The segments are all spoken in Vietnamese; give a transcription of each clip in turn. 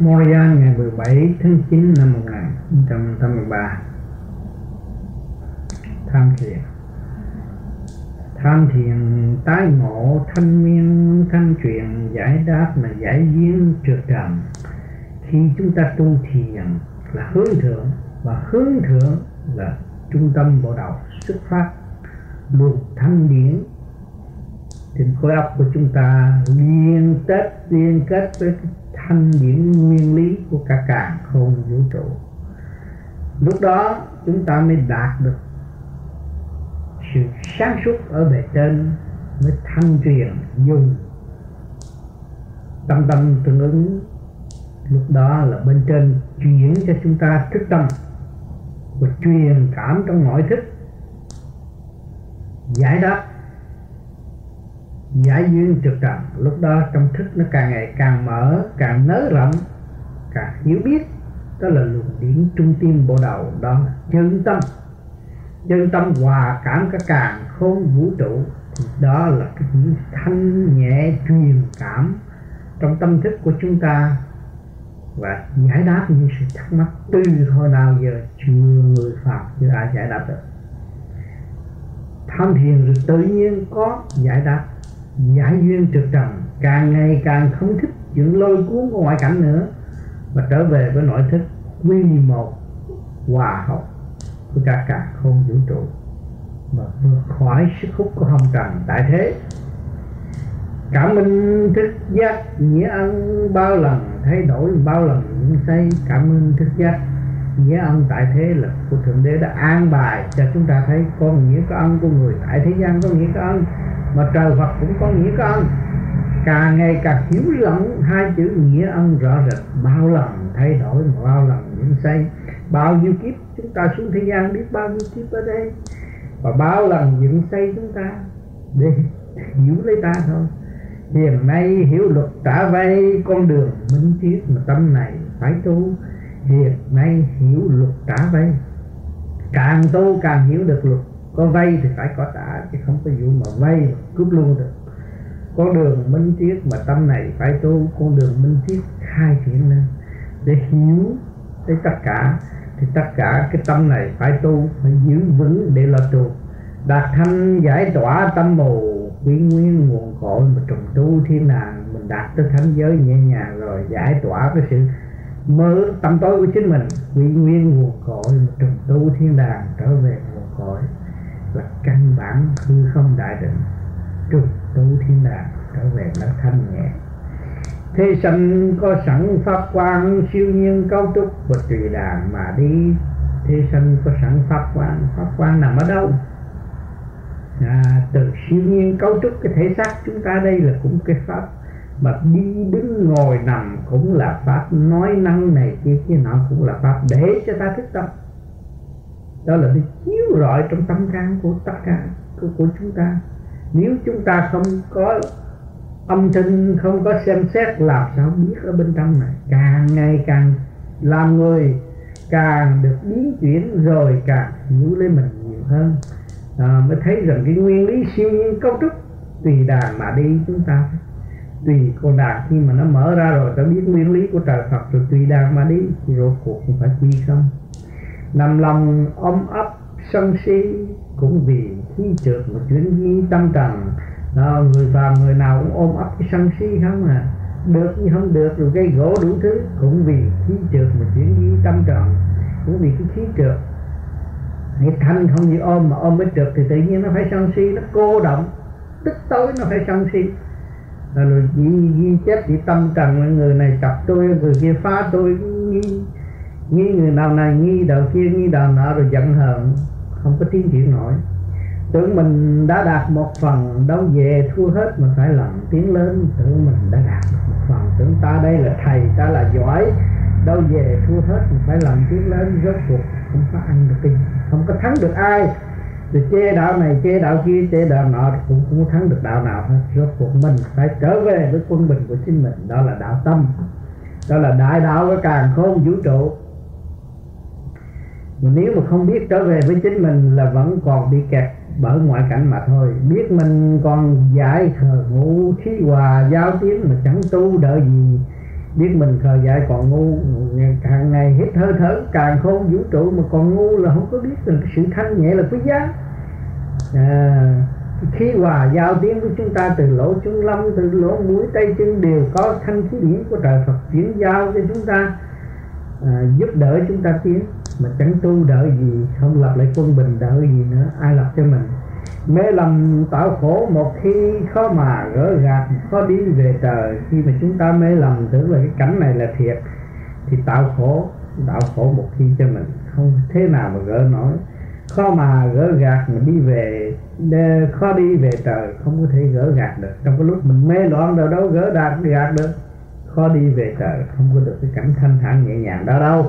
Montreal ngày 17 tháng 9 năm 1983 Tham thiền. Tham thiền tái ngộ thanh miên thanh truyền, giải đáp mà giải diễn trượt trầm. Khi chúng ta tu thiền là hướng thượng, và hướng thượng là trung tâm bộ đầu xuất phát, luồng thanh điển. Trên khối óc của chúng ta liên kết liên kết với thanh điển nguyên lý của cả càng không vũ trụ. Lúc đó, chúng ta mới đạt được sự sáng suốt ở bề trên, mới thanh truyền dùng. Tâm tâm tương ứng, lúc đó là bên trên chuyển cho chúng ta thức tâm và truyền cảm trong mọi thức. Giải đáp giải duyên trực trần lúc đó trong thức nó càng ngày càng mở, càng nới rộng, càng hiểu biết. Đó là luồng điển trung tim bộ đầu, đó là chân tâm. Chân tâm hòa cảm cả càng khôn vũ trụ, thì đó là cái những thanh nhẹ truyền cảm trong tâm thức của chúng ta. Và giải đáp những sự thắc mắc, từ hồi nào giờ chưa người phạm chưa ai giải đáp được. Tham thiền rồi tự nhiên có giải đáp giải duyên trực trần càng ngày càng không thích những lôi cuốn của ngoại cảnh nữa, và trở về với nội thức quy một, hòa hợp của cả cả không vũ trụ, mà vượt khỏi sức hút của hồng trần tại thế. Cảm minh thức giác nghĩa ân bao lần, thay đổi bao lần những xây cảm ơn thức giác nghĩa ân tại thế là của thượng đế đã an bài cho chúng ta thấy con nghĩa có ân của người tại thế gian có nghĩa có ân mà trời Phật cũng có nghĩa có ân càng ngày càng hiểu lẫn hai chữ nghĩa ân rõ rệt. Bao lần thay đổi, bao lần những xây. Bao nhiêu kiếp chúng ta xuống thế gian biết bao nhiêu kiếp ở đây. Và bao lần dựng xây chúng ta để hiểu lấy ta thôi. Hiện nay hiểu luật trả vay con đường minh triết mà tâm này phải tu. Hiện nay hiểu luật trả vay. Càng tu càng hiểu được luật có vay thì phải có trả chứ không có vụ mà vay cướp luôn được. Con đường minh triết mà tâm này phải tu con đường minh triết khai triển lên. Để hiểu tới tất cả, thì tất cả cái tâm này phải tu, phải giữ vững để lo tu. Đạt thanh giải tỏa tâm mù, quý nguyên nguồn cội mà trùng tu thiên đàng, mình đạt tới thánh giới nhẹ nhàng rồi giải tỏa cái sự mơ tâm tối của chính mình. Quý nguyên nguồn cội mà trùng tu thiên đàng trở về nguồn cội là căn bản hư không đại định trùng tu thiên đàng trở về nó thanh nhẹ. Thế sanh có sẵn pháp quan siêu nhiên cấu trúc và tùy đàn mà đi. Thế sanh có sẵn pháp quan pháp quan nằm ở đâu? À, từ siêu nhiên cấu trúc cái thể xác chúng ta đây là cũng cái pháp mà đi đứng ngồi nằm cũng là pháp nói năng này kia kia nọ cũng là pháp để cho ta thức tâm đó là nó chiếu rọi trong tâm can của tất cả của, của chúng ta. Nếu chúng ta không có âm thanh không có xem xét làm sao biết ở bên trong này? Càng ngày càng làm người càng được biến chuyển rồi càng hiểu lấy mình nhiều hơn. À, mới thấy rằng cái nguyên lý siêu nhiên cấu trúc tùy đàn mà đi chúng ta. Tùy con đàn khi mà nó mở ra rồi ta biết nguyên lý của trời Phật rồi tùy đàn mà đi thì rốt cuộc cũng phải quy không? Nằm lòng ôm ấp sân si cũng vì khi trượt một chuyến đi tâm trần đó, à, người phàm người nào cũng ôm ấp cái sân si không à. Được như không được rồi gây gỗ đủ thứ cũng vì khí trượt một chuyến đi tâm trần cũng vì cái khí trượt. Cái thanh không như ôm mà ôm mới trượt thì tự nhiên nó phải sân si nó cô động tức tối nó phải sân si. Rồi ghi, ghi chép chỉ tâm trần là người này chọc tôi người kia phá tôi nghi nghi người nào này nghi đầu kia, nghi đầu nọ rồi giận hờn, không có tiến triển nổi. Tưởng mình đã đạt một phần, đâu về thua hết mà phải làm tiến lên tưởng mình đã đạt được một phần, tưởng ta đây là thầy, ta là giỏi. Đâu về thua hết mà phải làm tiến lên rốt cuộc không có ăn được cái không có thắng được ai. Thì chê đạo này chê đạo kia chê đạo nọ cũng không thắng được đạo nào hết. Rốt cuộc mình phải trở về với quân bình của chính mình. Đó là đạo tâm. Đó là đại đạo của càng khôn vũ trụ nếu mà không biết trở về với chính mình là vẫn còn bị kẹt bởi ngoại cảnh mà thôi. Biết mình còn giải khờ ngu khí hòa giao tiếng mà chẳng tu đợi gì. Biết mình khờ dại còn ngu hàng ngày hít hơi thở càng khôn vũ trụ mà còn ngu là không có biết được sự thanh nhẹ là quý giá. À, khi hòa giao tiếng của chúng ta từ lỗ trung lâm từ lỗ mũi tay chân đều có thanh khí điển của trời Phật chuyển giao cho chúng ta à, giúp đỡ chúng ta tiến mà chẳng tu đợi gì, không lập lại quân bình đợi gì nữa, ai lập cho mình? Mê lầm tạo khổ một khi khó mà gỡ gạt, khó đi về trời. Khi mà chúng ta mê lầm, tưởng là cái cảnh này là thiệt, thì tạo khổ tạo khổ một khi cho mình. Không thế nào mà gỡ nổi. Khó mà gỡ gạt mà đi về khó đi về trời, không có thể gỡ gạt được. Trong cái lúc mình mê loạn đâu đâu gỡ đạt, gạt được. Khó đi về trời, không có được cái cảnh thanh thản nhẹ nhàng đó đâu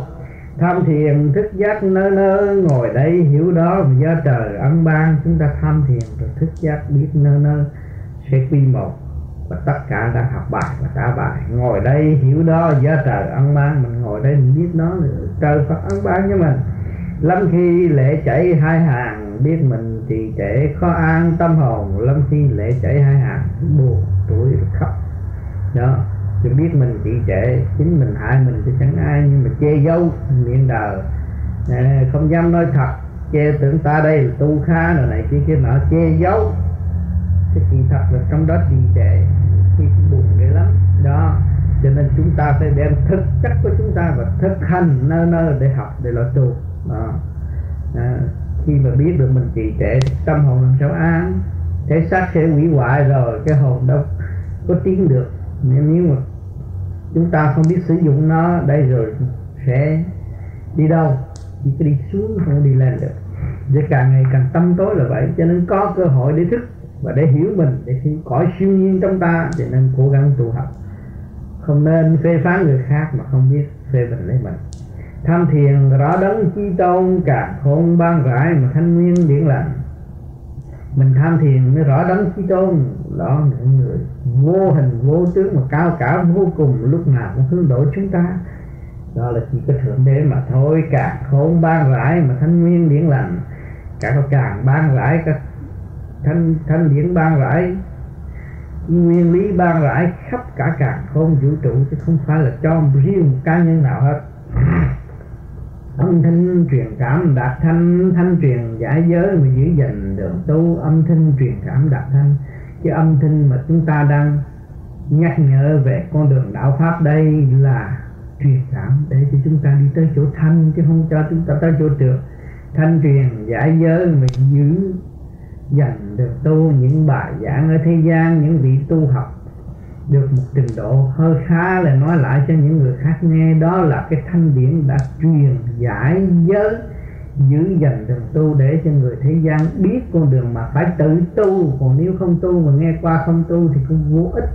tham thiền, thức giác nơ nơ ngồi đây hiểu đó do trời ân ban. Chúng ta tham thiền rồi thức giác biết nơ nơ sẽ quy một và tất cả đang học bài và trả bài. Ngồi đây hiểu đó do trời ân ban. Mình ngồi đây mình biết nó trời Phật ân ban cho mình. Lắm khi lệ chảy hai hàng, biết mình trì trệ khó an tâm hồn. Lắm khi lệ chảy hai hàng, buồn tuổi khóc. Đó thì biết mình chỉ trệ chính mình hại mình thì chẳng ai nhưng mà che giấu miệng đời. À, không dám nói thật che tưởng ta đây là tu khá rồi này kia kia nọ che giấu. Cái kỳ thật là trong đó trì trệ khi buồn ghê lắm. Đó cho nên chúng ta phải đem thực chất của chúng ta và thực hành nơi nơi để học để lo tu. Đó. À, khi mà biết được mình trì trệ tâm hồn làm sao an? Thể xác sẽ hủy hoại rồi cái hồn đâu có tiến được nếu nếu mà chúng ta không biết sử dụng nó, đây rồi sẽ đi đâu? Chỉ có đi xuống không đi lên được. Để càng ngày càng tâm tối là vậy, cho nên có cơ hội để thức và để hiểu mình, để hiểu cõi siêu nhiên trong ta cho nên cố gắng tu học. Không nên phê phán người khác mà không biết phê bình lấy mình. Tham thiền, rõ đấng chi tôn, cả khôn, ban rãi mà thanh nguyên điển lành mình tham thiền mới rõ đấng chí tôn. Đó những người vô hình, vô tướng mà cao cả vô cùng, lúc nào cũng hướng độ chúng ta. Đó là chỉ có thượng đế mà thôi. Cả khôn ban rãi mà thanh nguyên điển lành. Cả các càng ban rãi các thanh thanh điển ban rãi. Nguyên lý ban rãi khắp cả càng khôn vũ trụ chứ không phải là cho riêng một cá nhân nào hết âm thanh truyền cảm đạt thanh thanh truyền giải giới mà giữ gìn đường tu, âm thanh truyền cảm đạt thanh. Cái âm thanh mà chúng ta đang nhắc nhở về con đường đạo pháp đây là truyền cảm để cho chúng ta đi tới chỗ thanh, chứ không cho chúng ta tới chỗ trượt thanh truyền giải giới mà giữ dành được tu những bài giảng ở thế gian, những vị tu học được một trình độ hơi khá là nói lại cho những người khác nghe. Đó là cái thanh điển đã truyền giải giới giữ dành đường tu để cho người thế gian biết con đường mà phải tự tu. Còn nếu không tu mà nghe qua không tu thì cũng vô ích.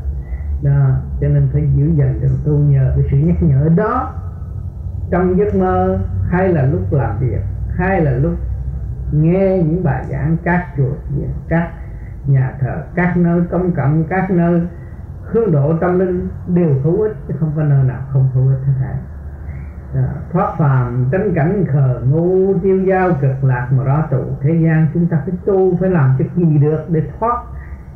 Đó, cho nên phải giữ dành đường tu nhờ cái sự nhắc nhở đó. Trong giấc mơ hay là lúc làm việc hay là lúc nghe những bài giảng các chùa các nhà thờ các nơi công cộng các nơi hướng độ tâm linh đều hữu ích, chứ không có nơi nào không hữu ích hết thảy thoát phàm tránh cảnh khờ ngu, tiêu giao cực lạc mà rõ trụ thế gian, chúng ta phải tu, phải làm cho gì được để thoát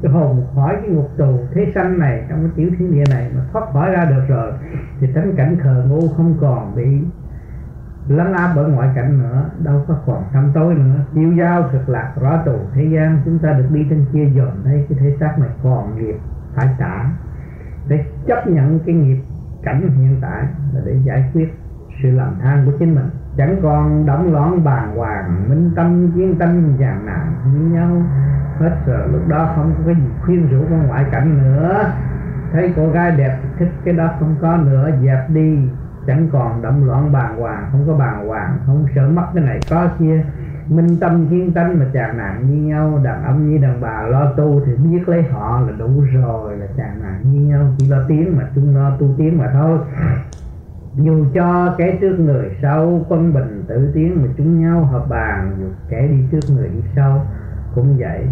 cái hồn khỏi cái ngục tù thế sanh này, trong cái tiểu thiên địa này mà thoát khỏi ra được rồi, thì tránh cảnh khờ ngu không còn bị lấn áp bởi ngoại cảnh nữa, đâu có còn tâm tối nữa. Tiêu giao cực lạc rõ tù thế gian, chúng ta được đi trên kia dồn đây cái thế xác này còn nghiệp phải trả. Để chấp nhận cái nghiệp cảnh hiện tại là để giải quyết sự làm than của chính mình. Chẳng còn đóng loạn bàng hoàng, minh tâm chiến tâm, giàn nạn với nhau. Hết rồi lúc đó không có cái gì khuyên rủ con ngoại cảnh nữa. Thấy cô gái đẹp thích cái đó không có nữa, dẹp đi. Chẳng còn động loạn bàng hoàng, không có bàng hoàng, không sợ mất cái này có kia minh tâm, thiên tánh mà chàng nạn như nhau đàn ông như đàn bà lo tu thì biết lấy họ là đủ rồi, là chàng nạn như nhau chỉ lo tiếng mà chúng lo tu tiếng mà thôi. Dù cho kẻ trước người sau quân bình tự tiến mà chúng nhau hợp bàn, dù kẻ đi trước người đi sau cũng vậy.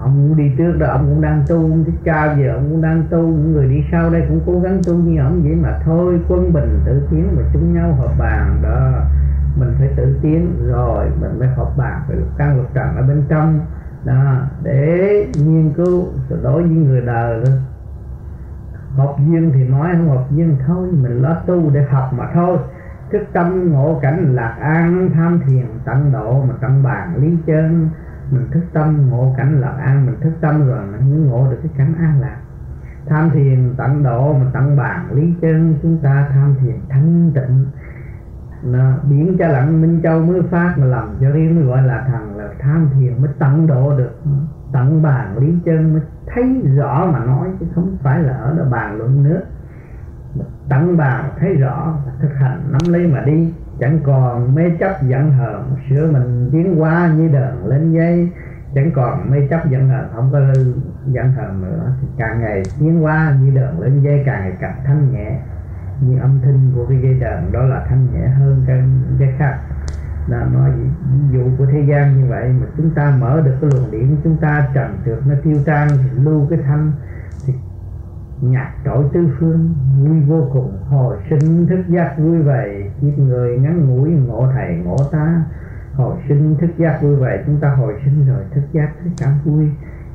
Ông đi trước đó ông cũng đang tu ông thích cha giờ ông cũng đang tu, những người đi sau đây cũng cố gắng tu như ông vậy mà thôi. Quân bình tự tiến mà chúng nhau hợp bàn đó mình phải tự tiến rồi, mình mới học bàn về lục căn lục trần ở bên trong. Đó, để nghiên cứu đối với người đời đó. Học duyên thì nói, không học duyên thôi, mình lo tu để học mà thôi. Thức tâm ngộ cảnh lạc an, tham thiền, tận độ mà tận bàn lý chân. Mình thức tâm ngộ cảnh lạc an, mình thức tâm rồi mình ngộ được cái cảnh an lạc. Tham thiền tận độ mà tận bàn lý chân, chúng ta tham thiền thanh tịnh nó biến cho lặng minh châu mới phát mà làm cho riêng mới gọi là thằng là tham thiền mới tận độ được. Tận bàn lý chân mới thấy rõ mà nói chứ không phải là ở đó bàn luận nữa. Tận bàn thấy rõ thực hành nắm lấy mà đi. Chẳng còn mê chấp giận hờn sửa mình tiến qua như đờn lên dây. Chẳng còn mê chấp giận hờn không có giận hờn nữa. Thì càng ngày tiến qua như đờn lên dây càng ngày càng thanh nhẹ như âm thanh của cái dây đàn đó là thanh nhẹ hơn cái khác. Là nói ví dụ của thế gian như vậy mà chúng ta mở được cái luồng điện, chúng ta trần được nó tiêu tan thì lưu cái thanh, thì nhạc trỗi tứ phương vui vô cùng hồi sinh, thức giác vui vậy kiếp người ngắn ngủi, ngộ thầy, ngộ ta hồi sinh, thức giác vui vậy chúng ta hồi sinh rồi, thức giác, thức cảm vui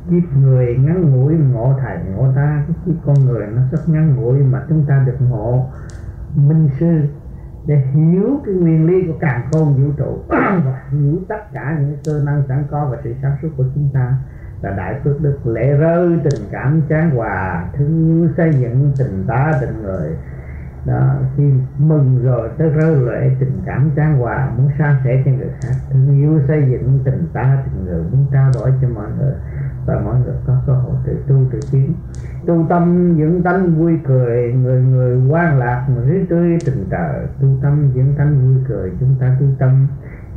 kiếp người ngắn ngủi ngộ thầy ngộ ta, cái kiếp con người nó rất ngắn ngủi mà chúng ta được ngộ minh sư để hiểu cái nguyên lý của càng khôn vũ trụ. Và hiểu tất cả những cơ năng sẵn có và sự sáng suốt của chúng ta là đại phước đức lễ rơi, tình cảm chán hòa, thương yêu xây dựng, tình ta tình người đó, khi mừng rồi tới rơi lệ, tình cảm chán hòa, muốn san sẻ cho người khác, thương yêu xây dựng, tình ta tình người muốn trao đổi cho mọi người và mọi người có cơ hội tự tu tự tiến. Tu tâm dưỡng tánh vui cười, người người quan lạc mà tươi tình trợ tu tâm dưỡng tánh vui cười, chúng ta tu tâm.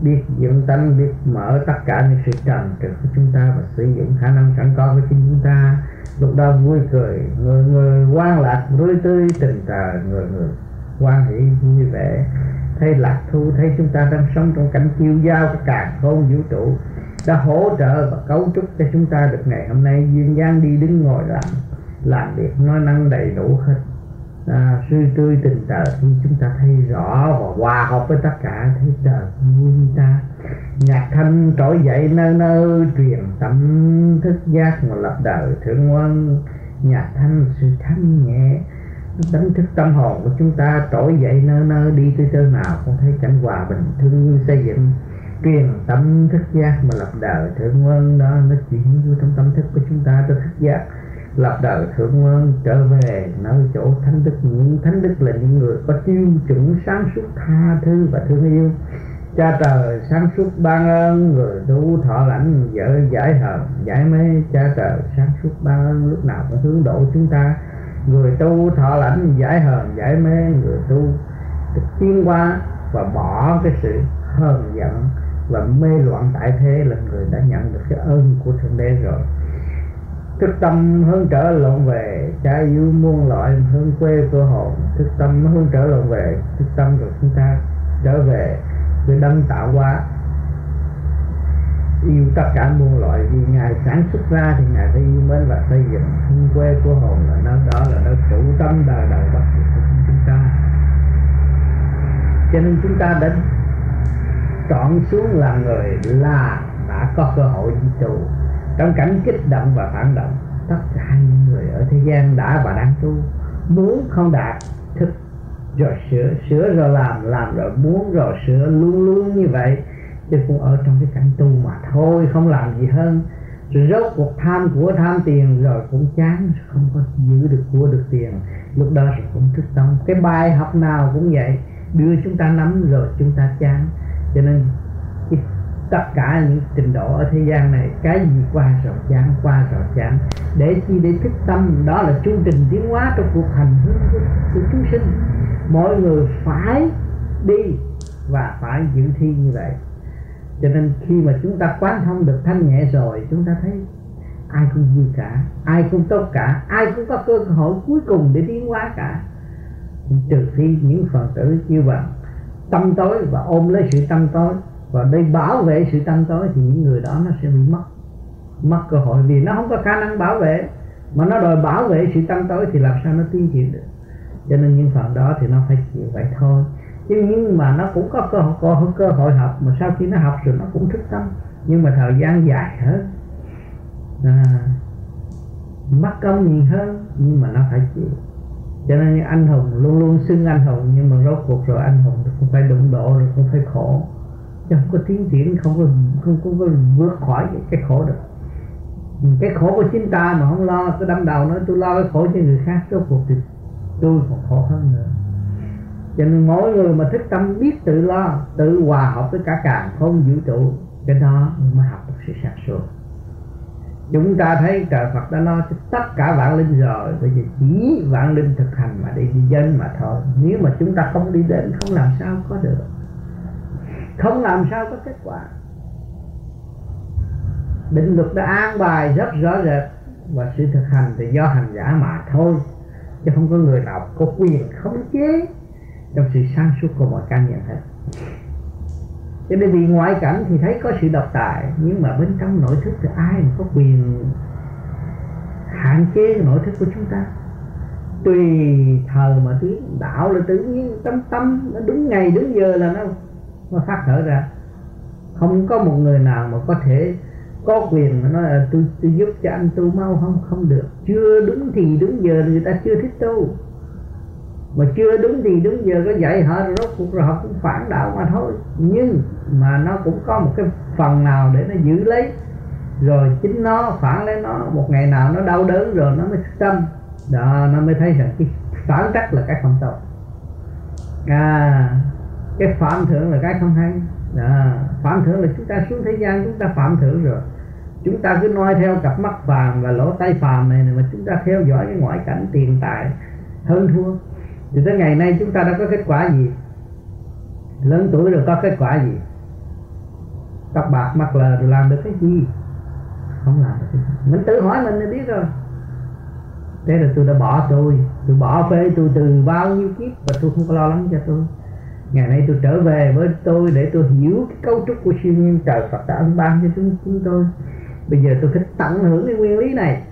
Biết dưỡng tánh, biết mở tất cả những sự trần trực của chúng ta và sử dụng khả năng sẵn có của chính chúng ta. Lúc đó vui cười, người người quan lạc rưới tươi tình trời người người quan hỷ vui vẻ. Thấy lạc thu thấy chúng ta đang sống trong cảnh chiêu giao của càng khôn vũ trụ đã hỗ trợ và cấu trúc cho chúng ta được ngày hôm nay. Duyên dáng đi đứng ngồi làm làm việc nói năng đầy đủ hết. À, sư tươi tình trời khi chúng ta thấy rõ và hòa hợp với tất cả thấy trời vui ta. Nhạc thanh trỗi dậy nơi nơi truyền tâm thức giác mà lập đời thượng quân. Nhạc thanh sự thanh nhẹ đánh thức tâm hồn của chúng ta trỗi dậy nơi nơi đi tới nơi nào cũng thấy cảnh hòa bình thương như xây dựng truyền tâm thức giác mà lập đời thượng ngoan đó, nó chuyển vô trong tâm thức của chúng ta tới thức giác. Lập đời thượng ngoan trở về nơi chỗ thánh đức những thánh đức là những người có tiêu chuẩn sáng suốt tha thứ và thương yêu. Cha trời sáng suốt ban ơn, người tu thọ lãnh, vợ giải hợp giải mê. Cha trời sáng suốt ban ơn, lúc nào cũng hướng độ chúng ta. Người tu thọ lãnh, giải hờn giải mê, người tu được tiến qua và bỏ cái sự hờn giận và mê loạn tại thế là người đã nhận được cái ơn của thượng đế rồi. Thức tâm hướng trở lộn về trái yêu muôn loại hướng quê cơ hồn thức tâm hướng trở lộn về, thức tâm rồi chúng ta trở về với đấng tạo hóa. Yêu tất cả muôn loại vì ngài sản xuất ra thì ngài phải yêu mến và xây dựng hương quê của hồn là nó đó là nó chủ tâm đời đời bất diệt của chúng ta. Cho nên chúng ta đã chọn xuống là người là đã có cơ hội đi tu trong cảnh kích động và phản động, tất cả những người ở thế gian đã và đang tu. Muốn không đạt, thức rồi sửa sửa rồi làm làm rồi muốn rồi sửa, luôn luôn như vậy chứ cũng ở trong cái cảnh tu mà thôi, không làm gì hơn. Rồi rốt cuộc tham của tham tiền rồi cũng chán, không có giữ được của được tiền. Lúc đó cũng thức tâm. Cái bài học nào cũng vậy. Đưa chúng ta nắm rồi chúng ta chán cho nên cái tất cả những trình độ ở thế gian này cái gì qua rồi chán qua rồi chán. Để chi để thức tâm đó là chương trình tiến hóa trong cuộc hành hương của, của chúng sinh. Mọi người phải đi và phải giữ thi như vậy. Cho nên khi mà chúng ta quán thông được thanh nhẹ rồi chúng ta thấy ai cũng vui cả ai cũng tốt cả ai cũng có cơ hội cuối cùng để tiến hóa cả. Trừ khi những phần tử như vậy tâm tối và ôm lấy sự tâm tối và để bảo vệ sự tâm tối thì những người đó nó sẽ bị mất mất cơ hội. Vì nó không có khả năng bảo vệ mà nó đòi bảo vệ sự tâm tối thì làm sao nó tiến triển được? Cho nên những phần đó thì nó phải chịu vậy thôi. Chứ nhưng mà nó cũng có cơ hội, có cơ hội học mà sau khi nó học rồi nó cũng thức tâm. Nhưng mà thời gian dài hơn à, mất công nhiều hơn nhưng mà nó phải chịu cho nên anh hùng luôn luôn xưng anh hùng nhưng mà rốt cuộc rồi anh hùng cũng phải đụng độ rồi cũng phải khổ. Chứ không có tiến triển không có không có, có vượt khỏi cái khổ được cái khổ của chính ta mà không lo cứ đâm đầu nói tôi lo cái khổ cho người khác rốt cuộc thì tôi còn khổ hơn nữa. Cho nên mỗi người mà thức tâm biết tự lo tự hòa hợp với cả càng không vũ trụ cái đó mới học được sự sáng suốt chúng ta thấy trời Phật đã lo cho tất cả vạn linh rồi. Bây giờ chỉ vạn linh thực hành mà đi đi dân mà thôi. Nếu mà chúng ta không đi đến, không làm sao có được. Không làm sao có kết quả. Định luật đã an bài rất rõ rệt. Và sự thực hành thì do hành giả mà thôi. Chứ không có người nào có quyền khống chế trong sự sáng suốt của mọi cá nhân hết cho nên vì ngoại cảnh thì thấy có sự độc tài nhưng mà bên trong nội thức thì ai mà có quyền hạn chế nội thức của chúng ta? Tùy thờ mà tiến đạo là tự nhiên tâm tâm nó đúng ngày đúng giờ là nó nó phát thở ra. Không có một người nào mà có thể có quyền mà nói là tôi, tôi giúp cho anh tu mau không không được. Chưa đúng thì đúng giờ người ta chưa thích tu mà chưa đúng thì đúng giờ có dạy họ rồi rốt cuộc rồi họ cũng phản đạo mà thôi. Nhưng mà nó cũng có một cái phần nào để nó giữ lấy. Rồi chính nó phản lấy nó. Một ngày nào nó đau đớn rồi nó mới tâm. Đó, nó mới thấy rằng cái phản trắc là cái không tốt. À cái phạm thượng là cái không hay. Đó. phạm thượng là chúng ta xuống thế gian chúng ta phạm thượng rồi. Chúng ta cứ noi theo cặp mắt vàng và lỗ tay phàm này, mà chúng ta theo dõi cái ngoại cảnh tiền tài, hơn thua thì tới ngày nay chúng ta đã có kết quả gì? Lớn tuổi rồi có kết quả gì? Tóc bạc mặt lờ rồi làm được cái gì? Không làm được cái gì. Mình tự hỏi mình mới biết rồi. Thế là tôi đã bỏ tôi. Tôi bỏ phê tôi từ bao nhiêu kiếp và tôi không có lo lắng cho tôi. Ngày nay tôi trở về với tôi để tôi hiểu cái cấu trúc của siêu nhiên trời Phật đã ân ban cho chúng, chúng tôi. Bây giờ tôi thích tận hưởng cái nguyên lý này.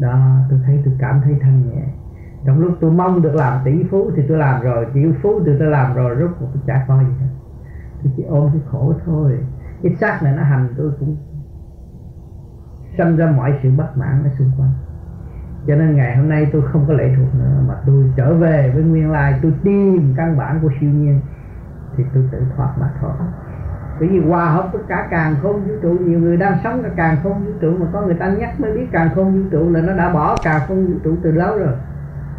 Đó tôi thấy tôi cảm thấy thanh nhẹ trong lúc tôi mong được làm tỷ phú thì tôi làm rồi tỷ phú thì tôi làm rồi, rốt cuộc tôi chả có gì hết tôi chỉ ôm cái khổ thôi. Cái xác này nó hành tôi cũng sinh ra mọi sự bất mãn ở xung quanh. Cho nên ngày hôm nay tôi không có lệ thuộc nữa, mà tôi trở về với nguyên lai tôi tìm căn bản của siêu nhiên, thì tôi tự thoát mà thôi. Bởi vì hòa hợp với cả càng không vũ trụ, nhiều người đang sống cả càng không vũ trụ, mà có người ta nhắc mới biết càng không vũ trụ là nó đã bỏ càng không vũ trụ từ lâu rồi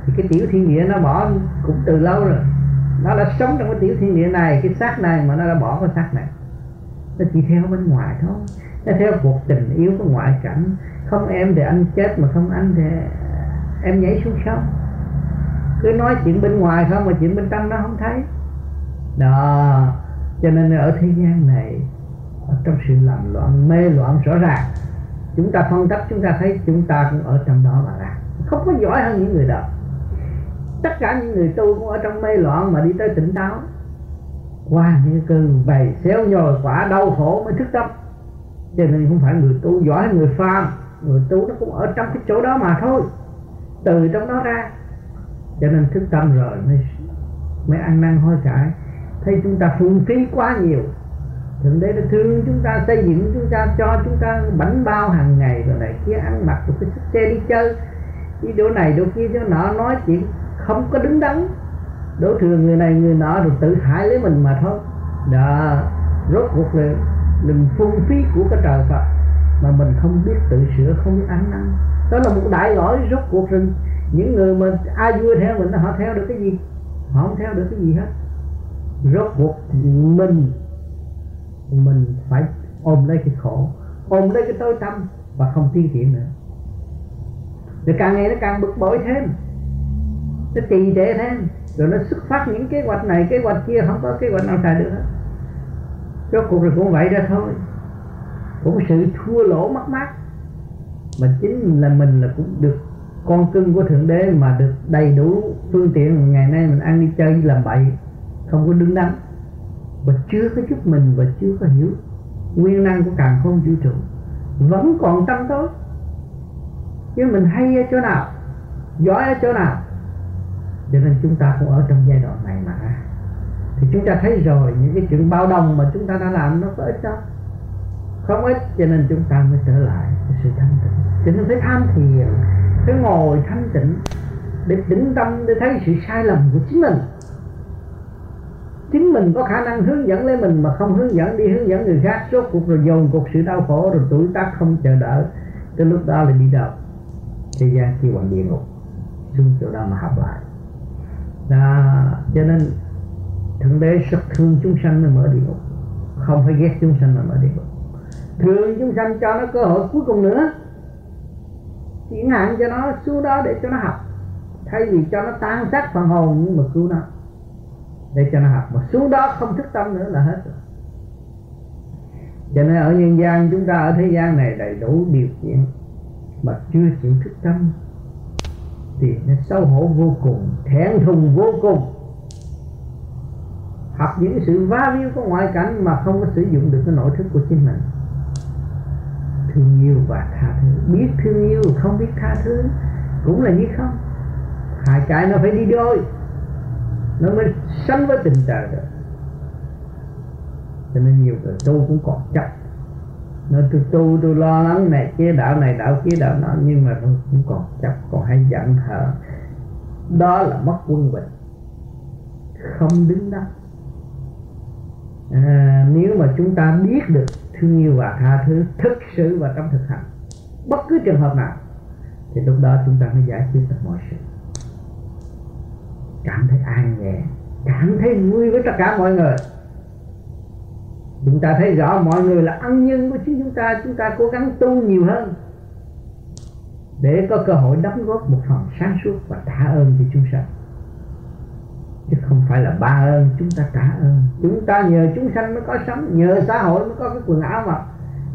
thì cái tiểu thiên địa nó bỏ cũng từ lâu rồi. Nó đã sống trong cái tiểu thiên địa này, cái xác này mà nó đã bỏ cái xác này. Nó chỉ theo bên ngoài thôi. Nó theo cuộc tình yêu của ngoại cảnh. Không em thì anh chết mà không anh thì em nhảy xuống sông. Cứ nói chuyện bên ngoài không mà chuyện bên trong nó không thấy. Đó, cho nên ở thế gian này, ở trong sự làm loạn, mê loạn rõ ràng, chúng ta phân tích, chúng ta thấy chúng ta cũng ở trong đó mà ra. Không có giỏi hơn những người đó tất cả những người tu cũng ở trong mê loạn mà đi tới tỉnh táo. Qua những cơn bày xéo nhồi quả đau khổ mới thức tâm. Cho nên không phải người tu giỏi, người phàm, người tu nó cũng ở trong cái chỗ đó mà thôi. Từ trong đó ra. Cho nên thức tâm rồi mới mới ăn năn hối cải. Thấy chúng ta phung phí quá nhiều. Thượng đế đã thương chúng ta, xây dựng chúng ta, cho chúng ta bánh bao hàng ngày rồi này kia, ăn mặc rồi cái xe đi chơi. Đi chỗ này chỗ kia, chỗ nọ, nói chuyện không có đứng đắn. Đổ thừa người này người nọ rồi tự hại lấy mình mà thôi. Đó rốt cuộc là đừng phung phí của cái trời Phật mà mình không biết tự sửa, không biết ăn năn. Đó là một đại lỗi rốt cuộc rừng những người mà ai vui theo mình họ theo được cái gì? Họ không theo được cái gì hết. Rốt cuộc mình mình phải ôm lấy cái khổ, ôm lấy cái tối tâm và không tiến triển nữa. Thì càng ngày nó càng bực bội thêm nó trì trệ thêm rồi nó xuất phát những kế hoạch này, kế hoạch kia, không có kế hoạch nào xài được hết. Rốt cuộc rồi cũng vậy ra thôi. Cũng sự thua lỗ mất mát. Mà chính là mình là cũng được con cưng của thượng đế mà được đầy đủ phương tiện ngày nay mình ăn đi chơi đi làm bậy, không có đứng đắn. Và chưa có giúp mình và chưa có hiểu. Nguyên năng của càng không vũ trụ. Vẫn còn tâm tối. Chứ mình hay ở chỗ nào, giỏi ở chỗ nào cho nên chúng ta cũng ở trong giai đoạn này mà. Thì chúng ta thấy rồi, những cái chuyện bao đồng mà chúng ta đã làm nó có ích đâu không ít cho nên chúng ta mới trở lại cái sự thanh tịnh. Cho nên phải tham thiền phải ngồi thanh tịnh để tĩnh tâm, để thấy sự sai lầm của chính mình. Chính mình có khả năng hướng dẫn lấy mình mà không hướng dẫn đi, hướng dẫn người khác rốt cuộc rồi dồn cuộc sự đau khổ rồi tuổi tác không chờ đợi tới lúc đó là đi đâu? Thế gian kêu bằng địa ngục, xuống chỗ đó mà học lại đó, cho nên thượng đế rất thương chúng sanh mới mở địa ngục. Không phải ghét chúng sanh mà mở địa ngục. Thương chúng sanh cho nó cơ hội cuối cùng nữa. Chuyển hạn cho nó xuống đó để cho nó học. Thay vì cho nó tan xác phần hồn nhưng mà cứu nó. Để cho nó học. Mà xuống đó không thức tâm nữa là hết rồi. Cho nên ở nhân gian chúng ta ở thế gian này đầy đủ điều kiện mà chưa chịu thức tâm thì nó xấu hổ vô cùng, thẹn thùng vô cùng. Học những sự va víu của ngoại cảnh mà không có sử dụng được cái nội thức của chính mình. Thương yêu và tha thứ. Biết thương yêu, không biết tha thứ, cũng là như không. Hai cái nó phải đi đôi. Nó mới sánh với tình trời được. Cho nên nhiều người tu cũng còn chấp nó tôi tu tôi lo lắng này kia đạo này đạo kia đạo nọ nhưng mà tôi cũng còn chấp còn hay giận hờn đó là mất quân bình. Không đứng đắn à, nếu mà chúng ta biết được thương yêu và tha thứ thực sự và trong thực hành bất cứ trường hợp nào thì lúc đó chúng ta mới giải quyết được mọi sự. Cảm thấy an nhẹ cảm thấy vui với tất cả mọi người chúng ta thấy rõ mọi người là ân nhân của chính chúng ta chúng ta cố gắng tu nhiều hơn. Để có cơ hội đóng góp một phần sáng suốt và trả ơn cho chúng sanh. Chứ không phải là ba ơn, chúng ta trả ơn. Chúng ta nhờ chúng sanh mới có sống, nhờ xã hội mới có cái quần áo mặc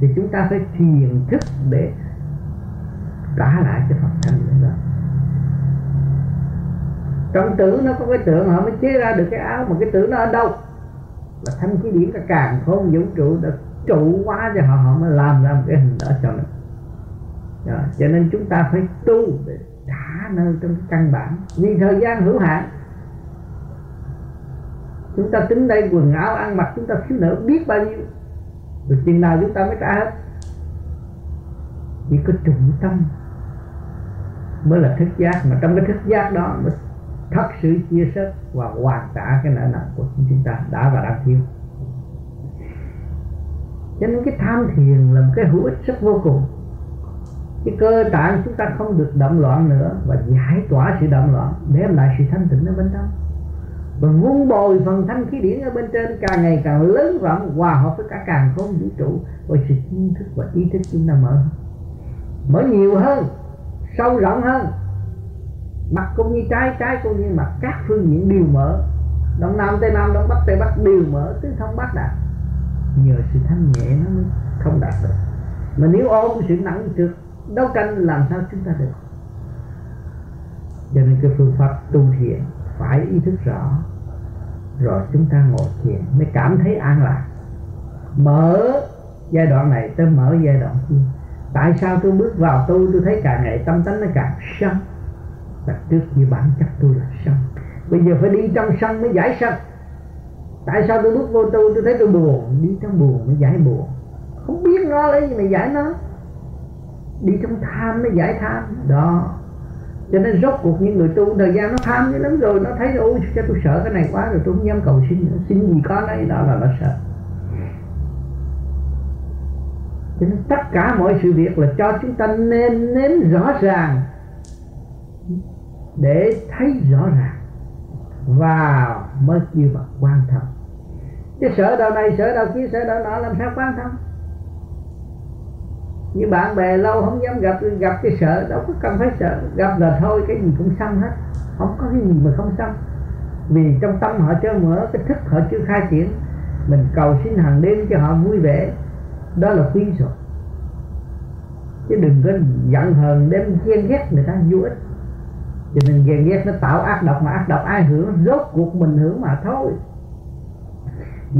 thì chúng ta phải thiền thức để trả lại cho phật sanh nữa đó. Trong tử nó có cái tượng, họ mới chế ra được cái áo, mà cái tử nó ở đâu? Là thanh khí điển cả càng không vũ trụ, đã trụ quá cho họ họ mới làm ra một cái hình đó cho mình. Đó. cho nên chúng ta phải tu để trả nơi trong cái căn bản. Vì thời gian hữu hạn, chúng ta tính đây quần áo, ăn mặc, chúng ta thiếu nợ biết bao nhiêu. Rồi chừng nào chúng ta mới trả hết. Chỉ có trung tâm mới là thức giác. Mà trong cái thức giác đó, mới thật sự chia sẻ và hoàn trả cái nợ nần của chúng ta đã và đang thiếu. Cho nên cái tham thiền là một cái hữu ích rất vô cùng. Cái cơ tạng chúng ta không được động loạn nữa và giải tỏa sự động loạn, đem lại sự thanh tịnh ở bên trong. Và vun bồi phần thanh khí điển ở bên trên càng ngày càng lớn rộng, hòa hợp với cả càng không vũ trụ và sự kiến thức và ý thức chúng ta mở. Mở nhiều hơn, sâu rộng hơn mặt cũng như trái trái cũng như mặt các phương diện đều mở. Đông nam tây nam, đông bắc tây bắc đều mở tứ thông bát đạt nhờ sự thanh nhẹ nó mới không đạt được. Mà nếu ôm sự nặng trước đấu tranh làm sao chúng ta được. Cho nên cái phương pháp tu thiền phải ý thức rõ. Rồi chúng ta ngồi thiền mới cảm thấy an lạc. Mở giai đoạn này tới mở giai đoạn kia. Tại sao tôi bước vào tu, tôi thấy càng ngày tâm tánh nó càng sân đặt trước như bản chất tôi là sân. Bây giờ phải đi trong sân mới giải sân. Tại sao tôi bước vô tu tôi thấy tôi buồn. Đi trong buồn mới giải buồn. Không biết nó lấy gì mà giải nó. Đi trong tham mới giải tham. Đó. Cho nên rốt cuộc những người tu, thời gian nó tham như lắm rồi, nó thấy, ôi cho tôi sợ cái này quá rồi, tôi không dám cầu xin nữa. xin gì có đấy đó là nó sợ. Cho nên tất cả mọi sự việc là cho chúng ta nên nếm rõ ràng để thấy rõ ràng và mới kêu bằng quan thông. Chứ sợ đâu này, sợ đâu kia, sợ đâu nọ, làm sao quan thông? Như bạn bè lâu không dám gặp gặp cái sợ, đâu có cần phải sợ. Gặp là thôi, cái gì cũng xong hết. Không có cái gì mà không xong. Vì trong tâm họ chưa mở cái thức họ chưa khai triển. Mình cầu xin hàng đêm cho họ vui vẻ. Đó là quý rồi chứ đừng có giận hờn đem ghen ghét người ta vô ích cho nên ghen ghét nó tạo ác độc mà ác độc ai hưởng? Rốt cuộc mình hưởng mà thôi.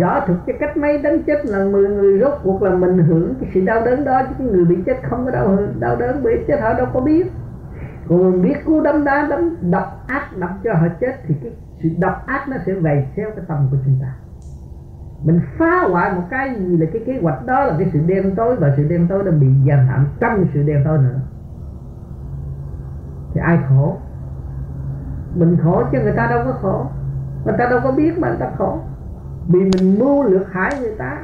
Võ thực cho cách mấy đánh chết là 10 người, rốt cuộc là mình hưởng cái sự đau đớn đó, chứ cái người bị chết không có đau đau đớn bị chết họ đâu có biết. Còn mình biết cú đấm đá đấm độc ác đập cho họ chết, thì cái sự độc ác nó sẽ về theo cái tâm của chúng ta. Mình phá hoại một cái gì là cái kế hoạch đó là cái sự đen tối, và sự đen tối đã bị giam hãm trong sự đen tối nữa. Thì ai khổ? Mình khổ chứ người ta đâu có khổ. Người ta đâu có biết mà người ta khổ. Vì mình mưu lược hại người ta.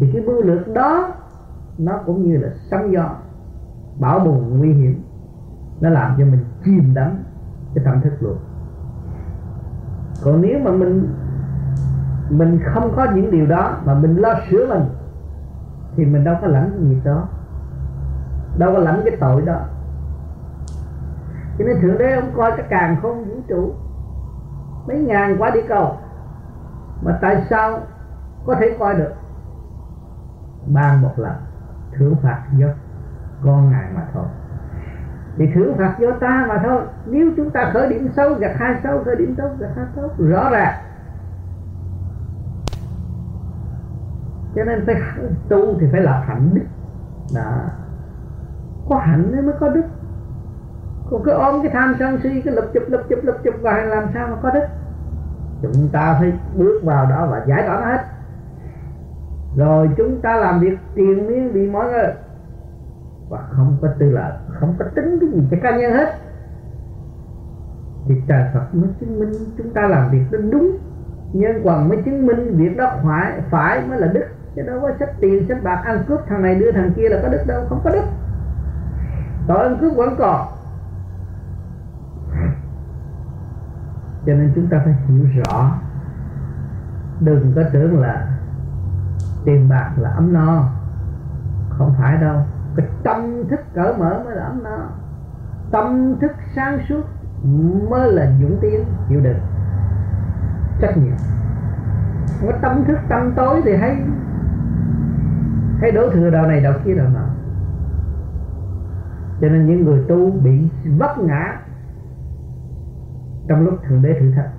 Thì cái mưu lược đó, nó cũng như là sóng gió, bão bùng nguy hiểm. Nó làm cho mình chìm đắm cái tâm thức luôn. Còn nếu mà mình mình không có những điều đó mà mình lo sửa mình, thì mình đâu có lãnh cái nghiệp đó. Đâu có lãnh cái tội đó cho nên thượng đế ông coi cái càng không vũ trụ. Mấy ngàn quả đi cầu. Mà tại sao có thể coi được? Ban một lần, thưởng phạt do con ngài mà thôi. Thì thưởng phạt do ta mà thôi. Nếu chúng ta khởi điểm xấu gặt hai xấu, khởi điểm tốt gặt hai tốt, rõ ràng. Cho nên phải tu thì phải lập hạnh đức. Đó. Có hạnh mới có đức còn cứ ôm cái tham sân si, cái lập chụp lập chụp lập chụp vào làm sao mà có đức chúng ta phải bước vào đó và giải tỏa nó hết. Rồi chúng ta làm việc tiền miếng bị mỏi rồi và không có tư lợi, không có tính cái gì cho cá nhân hết. Thì trời Phật mới chứng minh chúng ta làm việc đó đúng. Nhân quần mới chứng minh việc đó phải phải mới là đức. Chứ đâu có sách tiền, sách bạc, ăn cướp thằng này đưa thằng kia là có đức đâu, không có đức. Tội ăn cướp vẫn còn. Cho nên chúng ta phải hiểu rõ. Đừng có tưởng là tiền bạc là ấm no. Không phải đâu. Cái tâm thức cởi mở mới là ấm no. Tâm thức sáng suốt mới là dũng tiến chịu đựng trách nhiệm. Có tâm thức, tâm tối thì hay. Hay đổ thừa đạo này đạo kia đạo nào cho nên những người tu bị vấp ngã trong lúc thượng đế thử thách.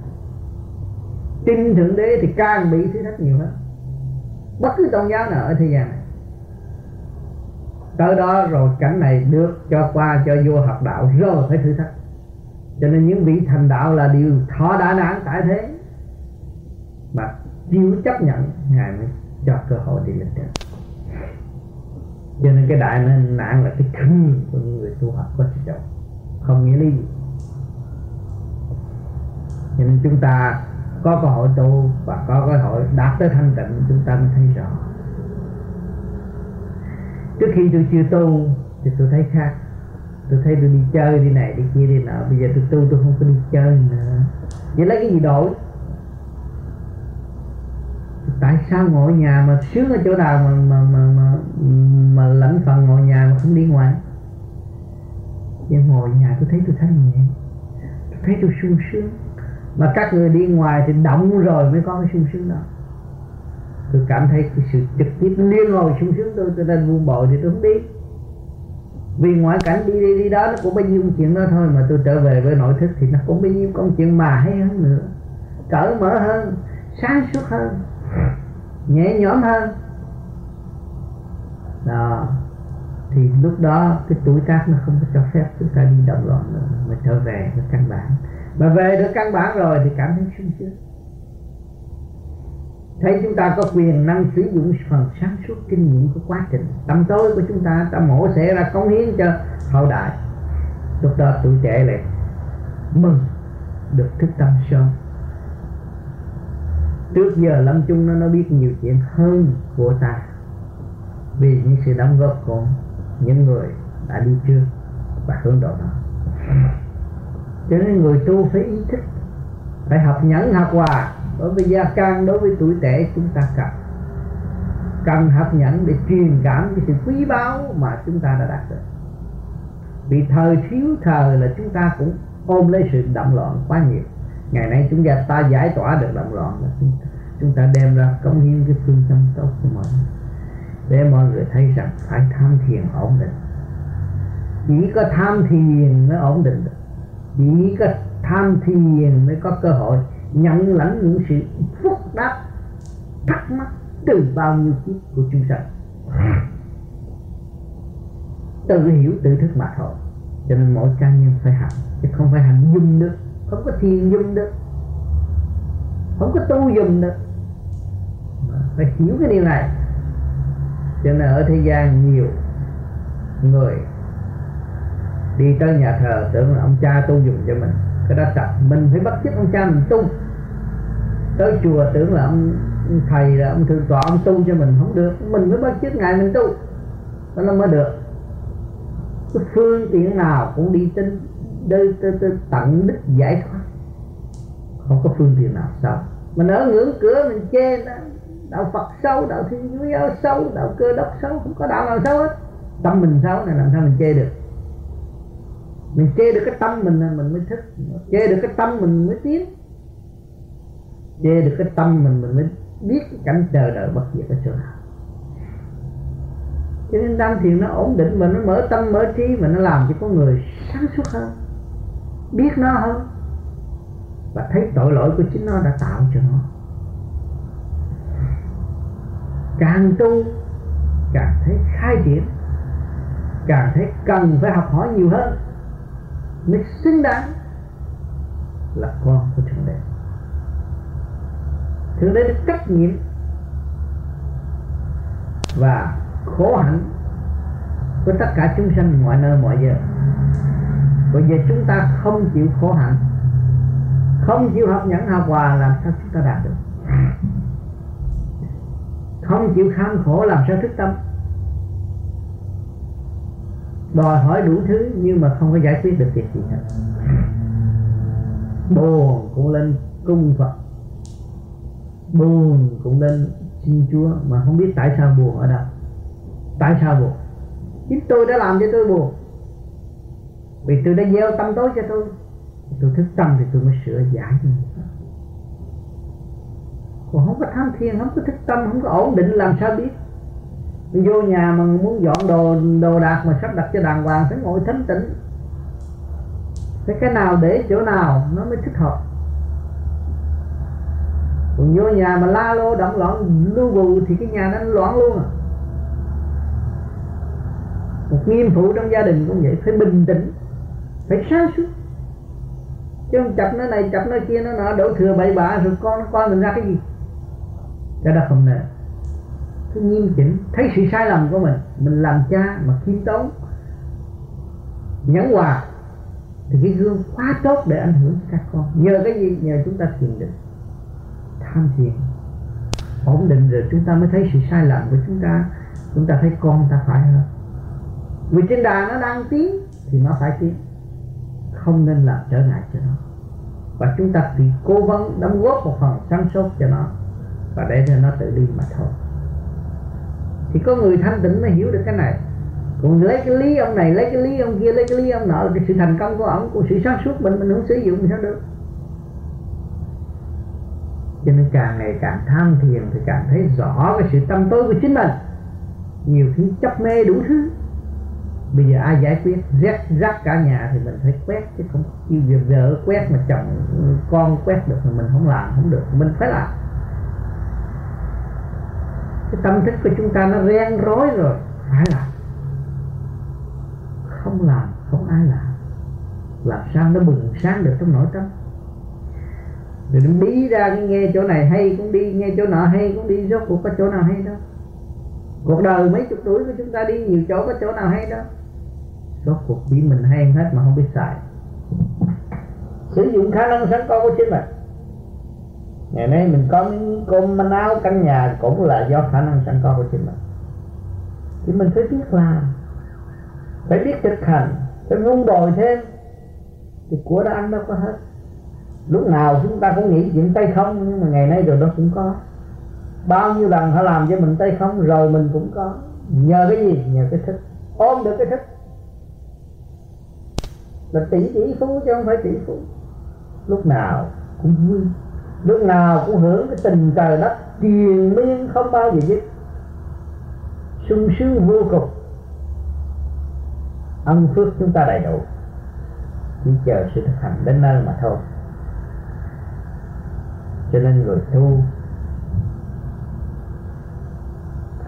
Tin thượng đế thì càng bị thử thách nhiều hơn bất cứ tôn giáo nào ở thế gian này. Tới đó rồi cảnh này được cho qua cho vua học đạo rồi phải thử thách. Cho nên những vị thành đạo là điều thọ đã nản tại thế. Mà chịu chấp nhận, ngài mới cho cơ hội đi lên trên. Cho nên cái đại nên nạn là cái thương của những người tu học có sự trọng không nghĩa lý gì cho nên chúng ta có cơ hội tu và có cơ hội đạt tới thanh tịnh chúng ta mới thấy rõ. Trước khi tôi chưa tu thì tôi thấy khác. Tôi thấy tôi đi chơi đi này đi kia đi nọ. Bây giờ tôi tu tôi không có đi chơi nữa. Vậy lấy cái gì đổi? Tại sao ngồi nhà mà sướng ở chỗ nào mà mà mà mà, mà lãnh phần ngồi nhà mà không đi ngoài? Nhưng ngồi nhà tôi thấy tôi thanh nhẹ. Tôi thấy tôi sung sướng mà các người đi ngoài thì động rồi mới có cái sung sướng đó. Tôi cảm thấy cái sự trực tiếp liên hồi sung sướng tôi tôi đang buông bội thì tôi không đi. Vì ngoại cảnh đi đi đi đó nó cũng bao nhiêu chuyện đó thôi mà tôi trở về với nội thức thì nó cũng bao nhiêu công chuyện mà hay hơn nữa. Cởi mở hơn, sáng suốt hơn, nhẹ nhõm hơn. Đó. Thì lúc đó cái tuổi tác nó không có cho phép chúng ta đi động loạn nữa, mà trở về với căn bản mà về được căn bản rồi thì cảm thấy sung sướng. Thấy chúng ta có quyền năng sử dụng phần sáng suốt kinh nghiệm của quá trình. Tâm tối của chúng ta ta mổ xẻ ra cống hiến cho hậu đại. Lúc đó tuổi trẻ lại mừng được thức tâm sớm. Trước giờ lâm chung nó nó biết nhiều chuyện hơn của ta. Vì những sự đóng góp của những người đã đi trước và hướng độ đó cho nên người tu phải ý thức phải học nhẫn học hòa bởi vì gia can đối với tuổi trẻ chúng ta cần. Cần học nhẫn để truyền cảm cái sự quý báu mà chúng ta đã đạt được. Vì thời thiếu thời là chúng ta cũng ôm lấy sự động loạn quá nhiều. Ngày nay chúng ta ta giải tỏa được động loạn là chúng ta, chúng ta đem ra cống hiến cái phương châm tốt của mọi người. Để mọi người thấy rằng phải tham thiền ổn định. Chỉ có tham thiền mới ổn định chỉ có tham thiền mới có cơ hội nhận lãnh những sự phúc đáp thắc mắc từ bao nhiêu kiếp của chúng sanh. Tự hiểu tự thức mà thôi. Cho nên mỗi cá nhân phải hành, chứ không phải hành dung được, không có thiền dung được, không có tu dùng được. Phải hiểu cái điều này. Cho nên ở thế gian nhiều người đi tới nhà thờ tưởng là ông cha tu dùng cho mình. Cái đó tập mình phải bắt chước ông cha mình tu. Tới chùa tưởng là ông thầy là ông thượng tọa ông tu cho mình. Không được. Mình mới bắt chước ngài mình tu. Đó nó mới được. Cái phương tiện nào cũng đi đến tới, tới, tới tận đích giải thoát. Không có phương tiện nào sao? Mình ở ngưỡng cửa mình chê đó. Đạo Phật xấu đạo Thiên Chúa giáo xấu đạo cơ đốc xấu không có đạo nào xấu hết. Tâm mình xấu này làm sao mình chê được? Mình chê được cái tâm mình mình mới thức, chê được cái tâm mình mới tiến. Chê được cái tâm mình mình mới biết cái cảnh chờ đợi bất diệt ở chỗ nào. Cho nên đam thiền nó ổn định mình nó mở tâm mở trí mà nó làm cho con người sáng suốt hơn biết nó hơn. Và thấy tội lỗi của chính nó đã tạo cho nó. Càng tu càng thấy khai triển. Càng thấy cần phải học hỏi nhiều hơn mới xứng đáng là con của thượng đế. Thượng đế được trách nhiệm và khổ hạnh của tất cả chúng sanh mọi nơi, mọi giờ. Bây giờ chúng ta không chịu khổ hạnh, không chịu học nhẫn học hòa, làm sao chúng ta đạt được? Không chịu kham khổ, làm sao thức tâm? Đòi hỏi đủ thứ, nhưng mà không có giải quyết được việc gì hết. Buồn cũng lên cung phật. Buồn cũng lên xin chúa, mà không biết tại sao buồn ở đâu. Tại sao buồn? Chính tôi đã làm cho tôi buồn. Vì tôi đã gieo tâm tối cho tôi. Tôi thức tâm thì tôi mới sửa giải còn không có tham thiền, không có thức tâm, không có ổn định, làm sao biết? Vô nhà mà muốn dọn đồ đồ đạc mà sắp đặt cho đàng hoàng phải ngồi thánh tĩnh. Thế cái nào để chỗ nào, nó mới thích hợp. Còn vô nhà mà la lô động loạn lưu bù thì cái nhà nó loạn luôn à. Một nghiêm phụ trong gia đình cũng vậy, phải bình tĩnh, phải sáng suốt. Chứ không chập nó này, chập nó kia, nó nọ, đổ thừa bậy bạ, rồi con nó coi mình ra cái gì? Cái đó không nên cứ nghiêm chỉnh. Thấy sự sai lầm của mình mình làm cha mà khiêm tốn, nhẫn hòa, thì cái gương quá tốt để ảnh hưởng các con. Nhờ cái gì? Nhờ chúng ta thiền định, tham thiền, ổn định rồi chúng ta mới thấy sự sai lầm của chúng ta. Chúng ta thấy con ta phải hơn. Vì trên đà nó đang tiến, thì nó phải tiến. Không nên làm trở ngại cho nó. Và chúng ta thì cố vấn đóng góp một phần chăm sóc cho nó và để cho nó tự đi mà thôi thì có người thanh tịnh mới hiểu được cái này. Còn lấy cái lý ông này, lấy cái lý ông kia, lấy cái lý ông nọ cái sự thành công của ông, của sự sáng suốt mình mình không sử dụng thì sao được? Cho nên càng ngày càng tham thiền thì càng thấy rõ cái sự tâm tối của chính mình. Nhiều khi chấp mê đủ thứ. Bây giờ ai giải quyết? Rác rác cả nhà thì mình phải quét, chứ không kêu việc vợ quét mà chồng con quét được mà mình không làm không được, mình phải làm cái tâm thức của chúng ta nó ren rối rồi. Phải làm. Không làm, không ai làm. Làm sao nó bừng sáng được trong nội tâm? Rồi nó bí ra nghe chỗ này hay cũng đi, nghe chỗ nọ hay cũng đi, rốt cuộc có chỗ nào hay đâu cuộc đời mấy chục tuổi của chúng ta đi, nhiều chỗ có chỗ nào hay đâu rốt cuộc biết mình hay hết mà không biết xài. Sử dụng khả năng sẵn có của chính mình ngày nay mình có miếng cơm manh áo, căn nhà cũng là do khả năng sẵn có của chính mình. Thì mình phải biết làm, phải biết thực hành, phải ngung đòi thêm. Thì của đã ăn đâu có hết. Lúc nào chúng ta cũng nghĩ chuyện tay không, nhưng mà ngày nay rồi nó cũng có. Bao nhiêu lần họ làm cho mình tay không, rồi mình cũng có. Nhờ cái gì? Nhờ cái thức. Ôm được cái thức. Là tỷ tỷ phú chứ không phải tỷ phú. Lúc nào cũng vui lúc nào cũng hưởng cái tình trời đất triền miên không bao giờ dứt. Sung sướng vô cùng. Ân phước chúng ta đầy đủ. Chỉ chờ sự thực hành đến nơi mà thôi. Cho nên người tu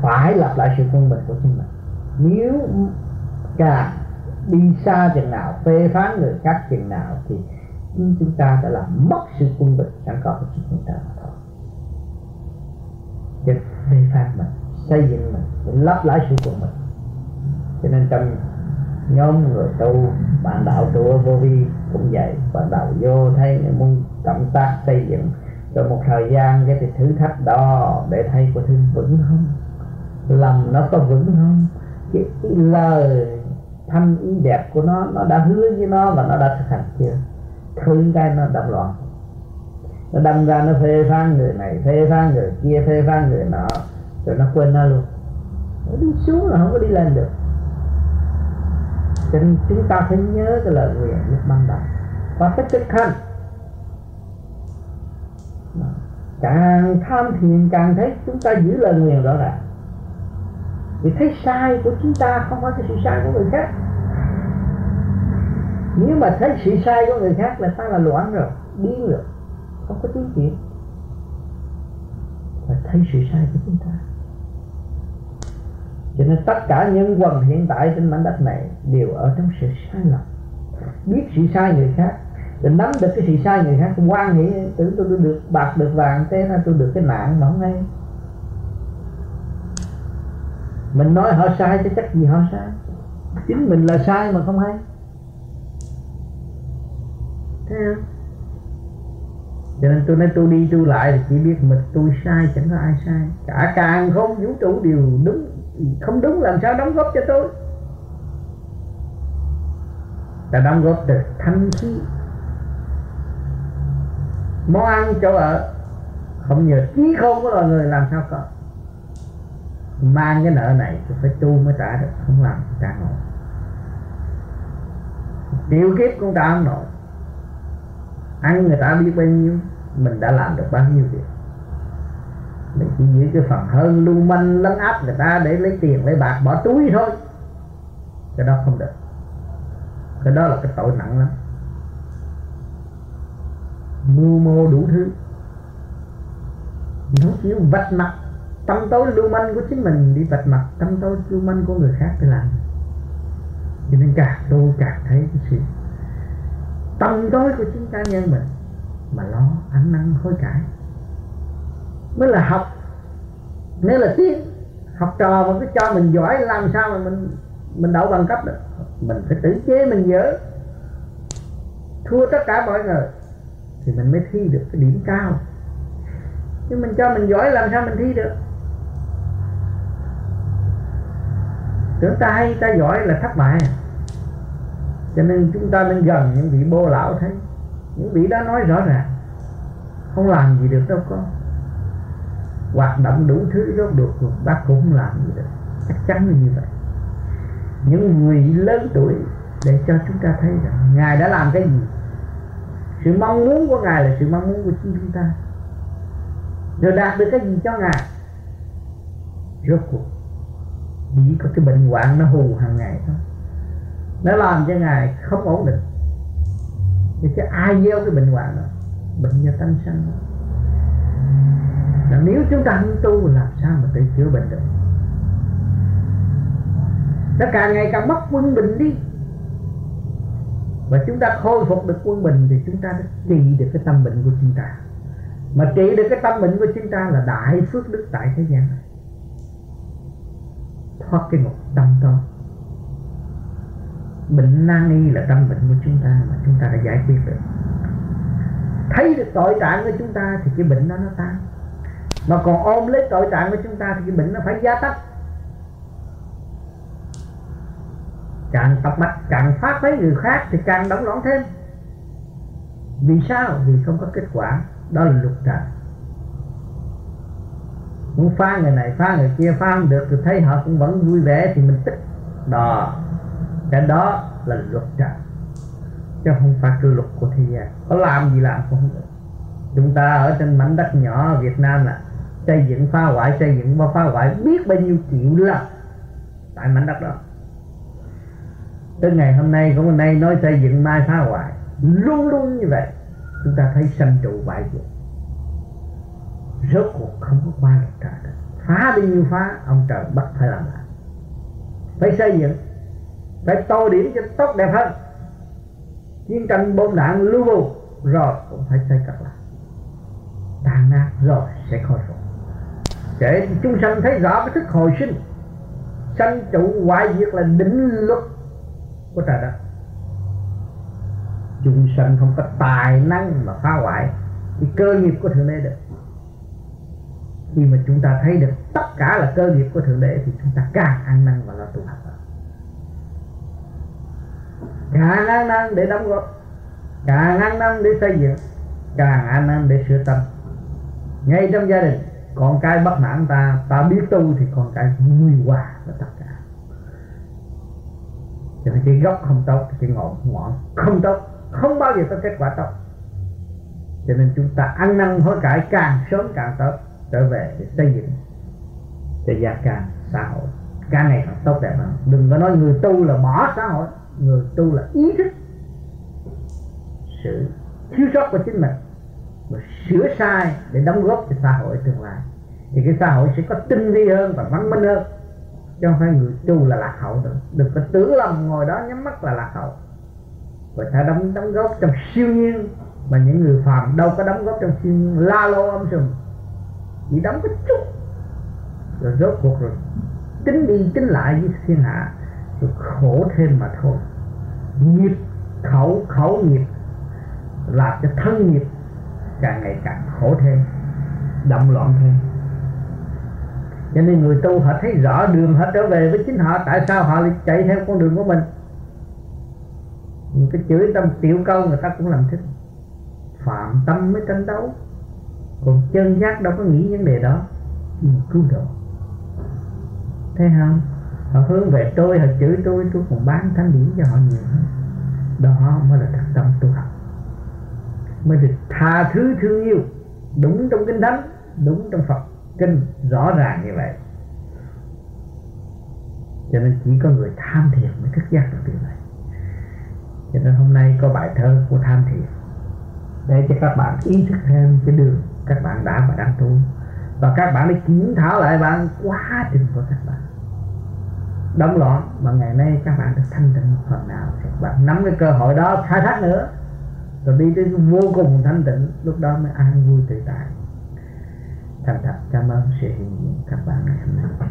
phải lập lại sự quân bình của chính mình. Nếu càng đi xa chừng nào, phê phán người khác chừng nào, thì chúng ta đã làm mất sự quân bình sẵn có của chính chúng ta mà thôi. Cho phê phán mình xây dựng mình để lắp lại sự của mình cho nên trong nhóm người tu bạn đạo tu ở vô vi cũng vậy bạn đạo vô thấy muốn cộng tác xây dựng rồi một thời gian cái thì thử thách đó để thấy của thương vững không? Lòng nó có vững không? Cái, cái lời thanh ý đẹp của nó nó đã hứa với nó và nó đã thực hành chưa? Thứ cái nó động loạn. Nó đâm ra nó phê phán người này, phê phán người kia, phê phán người nọ, rồi nó quên nó luôn. Nó đi xuống là không có đi lên được. Cho nên chúng ta phải nhớ cái lời nguyện lúc ban đầu và phải thực hành càng tham thiền, càng thấy chúng ta giữ lời nguyện rõ ràng. Vì thấy sai của chúng ta không phải cái sự sai của người khác nếu mà thấy sự sai của người khác là ta là loạn rồi, điên rồi, không có tiến triển và thấy sự sai của chúng ta. Cho nên tất cả những quần hiện tại trên mảnh đất này đều ở trong sự sai lầm. Biết sự sai người khác để nắm được cái sự sai người khác quan nghĩ tưởng tôi được bạc, được vàng thế là tôi được cái nạn mà không hay. Mình nói họ sai chứ chắc gì họ sai? Chính mình là sai mà không hay thấy à? cho nên tôi nói tôi đi tôi lại thì chỉ biết mình tôi sai chẳng có ai sai. Cả càng không vũ trụ đều đúng, không đúng làm sao đóng góp cho tôi? Là đóng góp từ thanh khí. Món ăn chỗ ở, không nhờ trí không có loài người làm sao có. Mang cái nợ này tôi phải tu mới trả được, không làm trả nổi điều kiếp cũng trả không nổi ăn người ta biết bao nhiêu, mình đã làm được bao nhiêu việc. Mình chỉ giữ cái phần hơn lưu manh, lấn áp người ta để lấy tiền, lấy bạc, bỏ túi thôi. Cái đó không được. Cái đó là cái tội nặng lắm. Mưu mô đủ thứ. Nó chiếu vạch mặt tâm tối lưu manh của chính mình, đi vạch mặt tâm tối lưu manh của người khác để làm. Cho nên càng tu càng thấy cái sự tâm tối của chính cá nhân mình, mà lo ăn năn hối cải. Mới là học. Nếu là tiến học trò mà cứ cho mình giỏi, làm sao mà mình mình đậu bằng cấp được? Mình phải tự chế, mình dở thua tất cả mọi người, thì mình mới thi được cái điểm cao. Nhưng mình cho mình giỏi, làm sao mình thi được? Tưởng ta hay, ta giỏi là thất bại. à cho nên chúng ta nên gần những vị bô lão thấy. Những vị đó nói rõ ràng. Không làm gì được đâu con hoạt động đủ thứ rốt được rồi bác cũng không làm gì được. Chắc chắn là như vậy. Những người lớn tuổi để cho chúng ta thấy rằng ngài đã làm cái gì. Sự mong muốn của ngài là sự mong muốn của chính chúng ta. Rồi đạt được cái gì cho ngài? Rốt cuộc, chỉ có cái bệnh hoạn nó hù hàng ngày thôi nó làm cho ngài không ổn định. Thì cái ai gieo cái bệnh hoạn đó? Bệnh do tâm sanh. Đó là nếu chúng ta không tu làm sao mà tự chữa bệnh được? Nó càng ngày càng mất quân bình đi. Và chúng ta khôi phục được quân bình thì chúng ta đã trị được cái tâm bệnh của chúng ta. Mà trị được cái tâm bệnh của chúng ta là đại phước đức tại thế gian. Này thoát cái ngục tâm to bệnh nan y là tâm bệnh của chúng ta mà chúng ta đã giải quyết được. Thấy được tội trạng của chúng ta thì cái bệnh đó nó tan. Mà còn ôm lấy tội trạng của chúng ta thì cái bệnh nó phải gia tăng càng tập mạch, càng phát với người khác thì càng đóng loạn thêm. Vì sao? Vì không có kết quả. Đó là lục trần. Muốn phá người này, phá người kia, phá không được thì thấy họ cũng vẫn vui vẻ thì mình tức. Đó cái đó là luật trời chứ không phải cái luật của thế gian. Có làm gì làm cũng không được. Chúng ta ở trên mảnh đất nhỏ Việt Nam là xây dựng phá hoại, xây dựng bao phá hoại, biết bao nhiêu triệu lần tại mảnh đất đó. Tới ngày hôm nay cũng hôm nay nói xây dựng mai phá hoại. Luôn luôn như vậy. Chúng ta thấy sanh trụ bại diệt rốt cuộc không có ba luật trời phá bao nhiêu phá, ông trời bắt phải làm lại. Phải xây dựng phải tô điểm cho tóc đẹp hơn. Chiến tranh bom đạn lưu vô rồi cũng phải xây cất lại. Tàn nát rồi sẽ khôi phục. Để chúng sanh thấy rõ cái thức hồi sinh. Sanh trụ hoại diệt là định luật của trời đất. Chúng sanh không có tài năng mà phá hoại cái cơ nghiệp của thượng đế được. Khi mà chúng ta thấy được tất cả là cơ nghiệp của thượng đế thì chúng ta càng ăn năn và lo tu học càng ăn năn để đóng góp. Càng ăn năn để xây dựng. Càng ăn năn để sửa tâm. Ngay trong gia đình, con cái bất mãn ta ta biết tu thì con cái vui hòa và tất cả. Cho nên cái gốc không tốt, cái ngọn ngọn không tốt, không bao giờ có kết quả tốt. Cho nên chúng ta ăn năn hối cải càng sớm càng tốt, trở về để xây dựng cho gia càng xã hội. Càng ngày càng tốt đẹp hơn. Đừng có nói người tu là bỏ xã hội người tu là ý thức. Sự thiếu sót của chính mình. Và sửa sai để đóng góp cho xã hội tương lai. Thì cái xã hội sẽ có tinh vi hơn và văn minh hơn. Chứ không phải người tu là lạc hậu nữa đừng có tưởng lầm ngồi đó nhắm mắt là lạc hậu. Và ta đóng đóng góp trong siêu nhiên. Mà những người phàm đâu có đóng góp trong siêu nhiên. La lô âm sùm. Chỉ đóng cái chút. Rồi rốt cuộc rồi. Tính đi tính lại với thiên hạ rồi khổ thêm mà thôi. Nghiệp, khẩu khẩu nghiệp, làm cho thân nghiệp càng ngày càng khổ thêm động loạn thêm. Cho nên người tu họ thấy rõ đường họ trở về với chính họ, tại sao họ lại chạy theo con đường của mình? Những cái chửi tâm tiểu câu người ta cũng làm thích phạm tâm mới tranh đấu. Còn chân giác đâu có nghĩ vấn đề đó. Mà cứu độ. Thấy không? Họ hướng về tôi, họ chửi tôi tôi còn bán thánh điển cho họ nhiều hơn. Đó mới là thật tâm tu học. Mới được tha thứ thương yêu, đúng trong kinh thánh, đúng trong phật kinh, rõ ràng như vậy. Cho nên chỉ có người tham thiền mới thức giác được điều này. Cho nên hôm nay có bài thơ của tham thiền. Để cho các bạn ý thức thêm cái đường các bạn đã và đang tu. Và các bạn đi kiểm thảo lại bạn quá trình của các bạn đóng loạn mà ngày nay các bạn được thanh tịnh phần nào thì bạn nắm cái cơ hội đó khai thác nữa, rồi đi tới vô cùng thanh tịnh, lúc đó mới an vui tự tại thành thật, cảm ơn sự hiện diện các bạn ngày hôm nay.